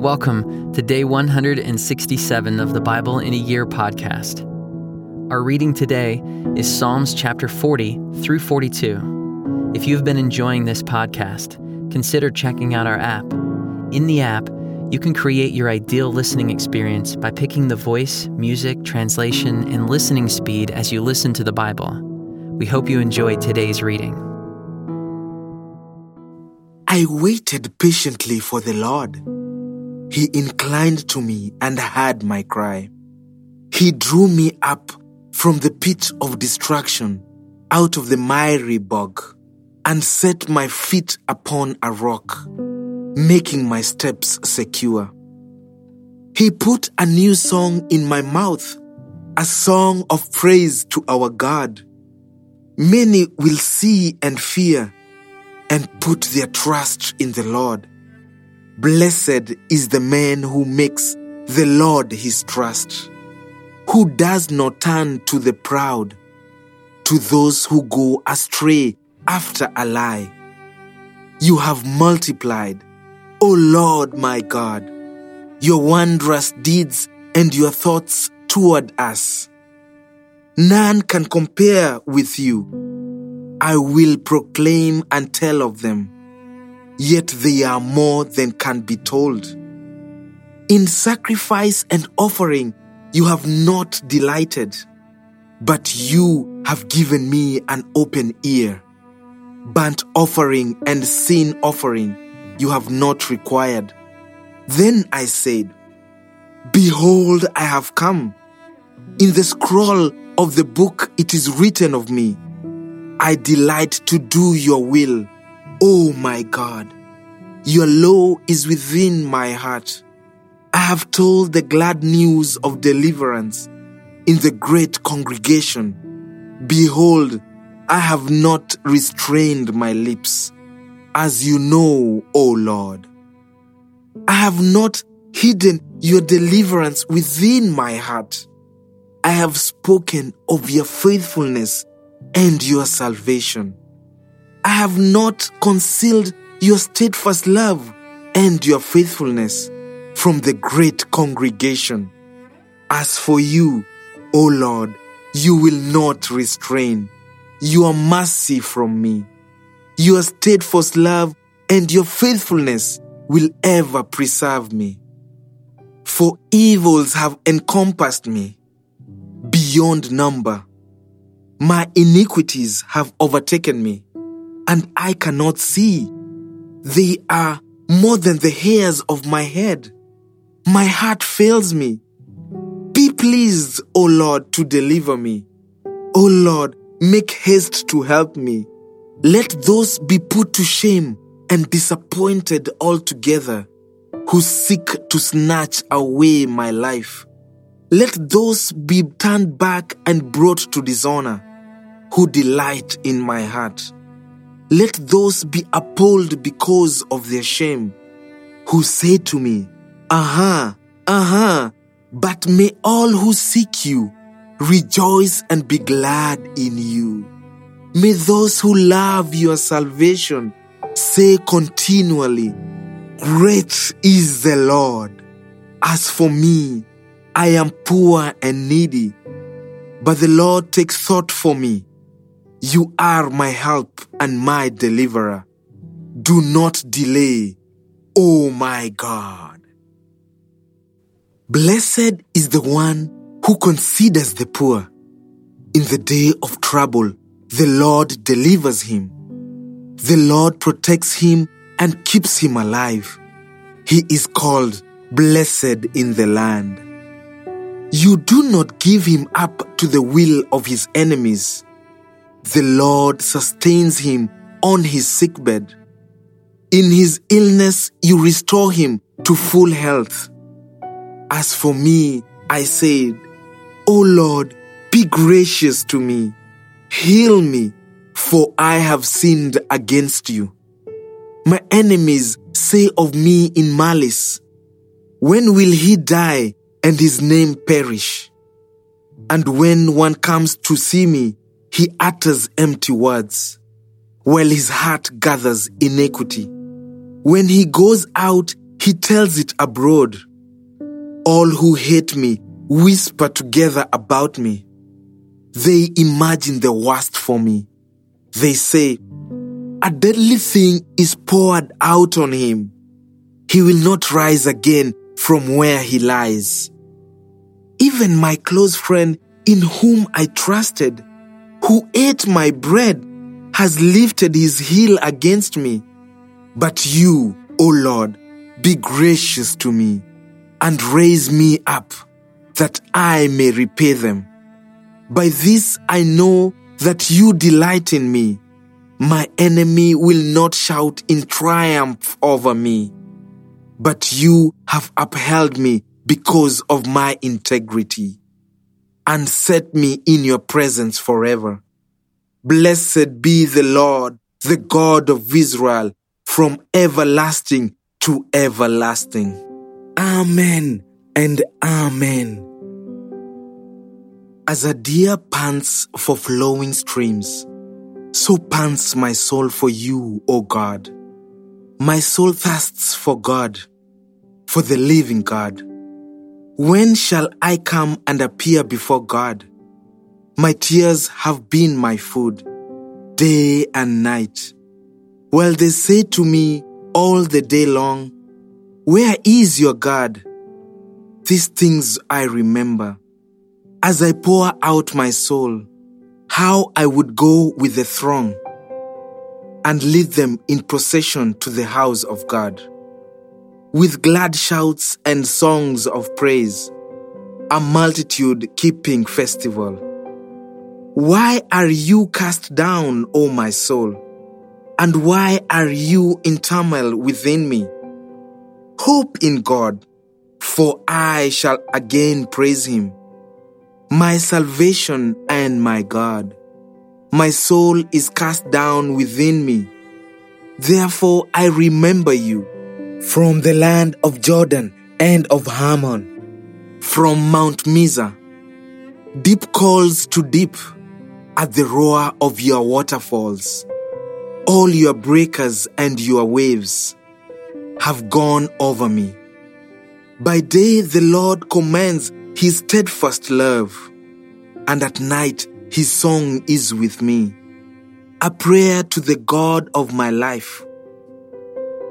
Welcome to day 167 of the Bible in a Year podcast. Our reading today is Psalms chapter 40 through 42. If you've been enjoying this podcast, consider checking out our app. In the app, you can create your ideal listening experience by picking the voice, music, translation, and listening speed as you listen to the Bible. We hope you enjoy today's reading. I waited patiently for the Lord. He inclined to me and heard my cry. He drew me up from the pit of destruction, out of the miry bog, and set my feet upon a rock, making my steps secure. He put a new song in my mouth, a song of praise to our God. Many will see and fear and put their trust in the Lord. Blessed is the man who makes the Lord his trust, who does not turn to the proud, to those who go astray after a lie. You have multiplied, O Lord my God, your wondrous deeds and your thoughts toward us. None can compare with you. I will proclaim and tell of them yet they are more than can be told. In sacrifice and offering, you have not delighted, but you have given me an open ear. Burnt offering and sin offering you have not required. Then I said, Behold, I have come. In the scroll of the book it is written of me, I delight to do your will Oh my God, your law is within my heart. I have told the glad news of deliverance in the great congregation. Behold, I have not restrained my lips, as you know, O Lord. I have not hidden your deliverance within my heart. I have spoken of your faithfulness and your salvation. I have not concealed your steadfast love and your faithfulness from the great congregation. As for you, O Lord, you will not restrain your mercy from me. Your steadfast love and your faithfulness will ever preserve me. For evils have encompassed me beyond number. My iniquities have overtaken me and I cannot see. They are more than the hairs of my head. My heart fails me. Be pleased, O Lord, to deliver me. O Lord, make haste to help me. Let those be put to shame and disappointed altogether who seek to snatch away my life. Let those be turned back and brought to dishonor who delight in my heart. Let those be appalled because of their shame, who say to me, Aha, aha, but may all who seek you rejoice and be glad in you. May those who love your salvation say continually, Great is the Lord. As for me, I am poor and needy, but the Lord takes thought for me. You are my help and my deliverer. Do not delay, O my God. Blessed is the one who considers the poor. In the day of trouble, the Lord delivers him. The Lord protects him and keeps him alive. He is called blessed in the land. You do not give him up to the will of his enemies the Lord sustains him on his sickbed. In his illness, you restore him to full health. As for me, I said, O Lord, be gracious to me. Heal me, for I have sinned against you. My enemies say of me in malice, When will he die and his name perish? And when one comes to see me, he utters empty words, while his heart gathers iniquity. When he goes out, he tells it abroad. All who hate me whisper together about me. They imagine the worst for me. They say, A deadly thing is poured out on him. He will not rise again from where he lies. Even my close friend, in whom I trusted, who ate my bread, has lifted his heel against me. But you, O Lord, be gracious to me and raise me up that I may repay them. By this I know that you delight in me. My enemy will not shout in triumph over me. But you have upheld me because of my integrity and set me in your presence forever. Blessed be the Lord, the God of Israel, from everlasting to everlasting. Amen and Amen. As a deer pants for flowing streams, so pants my soul for you, O God. My soul thirsts for God, for the living God. When shall I come and appear before God? My tears have been my food, day and night. While they say to me all the day long, Where is your God? These things I remember as I pour out my soul, how I would go with the throng and lead them in procession to the house of God. With glad shouts and songs of praise, a multitude keeping festival. Why are you cast down, O my soul? And why are you in turmoil within me? Hope in God, for I shall again praise him my salvation and my God. My soul is cast down within me. Therefore I remember you from the land of Jordan and of Hermon, from Mount Mizar. Deep calls to deep at the roar of your waterfalls. All your breakers and your waves have gone over me. By day the Lord commands his steadfast love, and at night his song is with me, a prayer to the God of my life.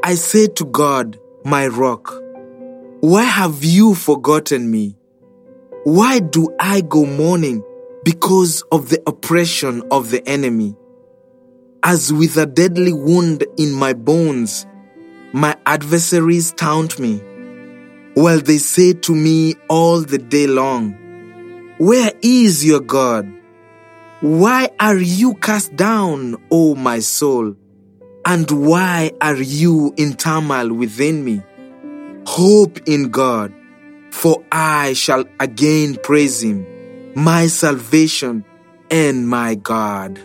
I say to God, my rock, why have you forgotten me? Why do I go mourning because of the oppression of the enemy? As with a deadly wound in my bones, my adversaries taunt me while they say to me all the day long, Where is your God? Why are you cast down, O my soul? And why are you in turmoil within me? Hope in God, for I shall again praise him, my salvation and my God.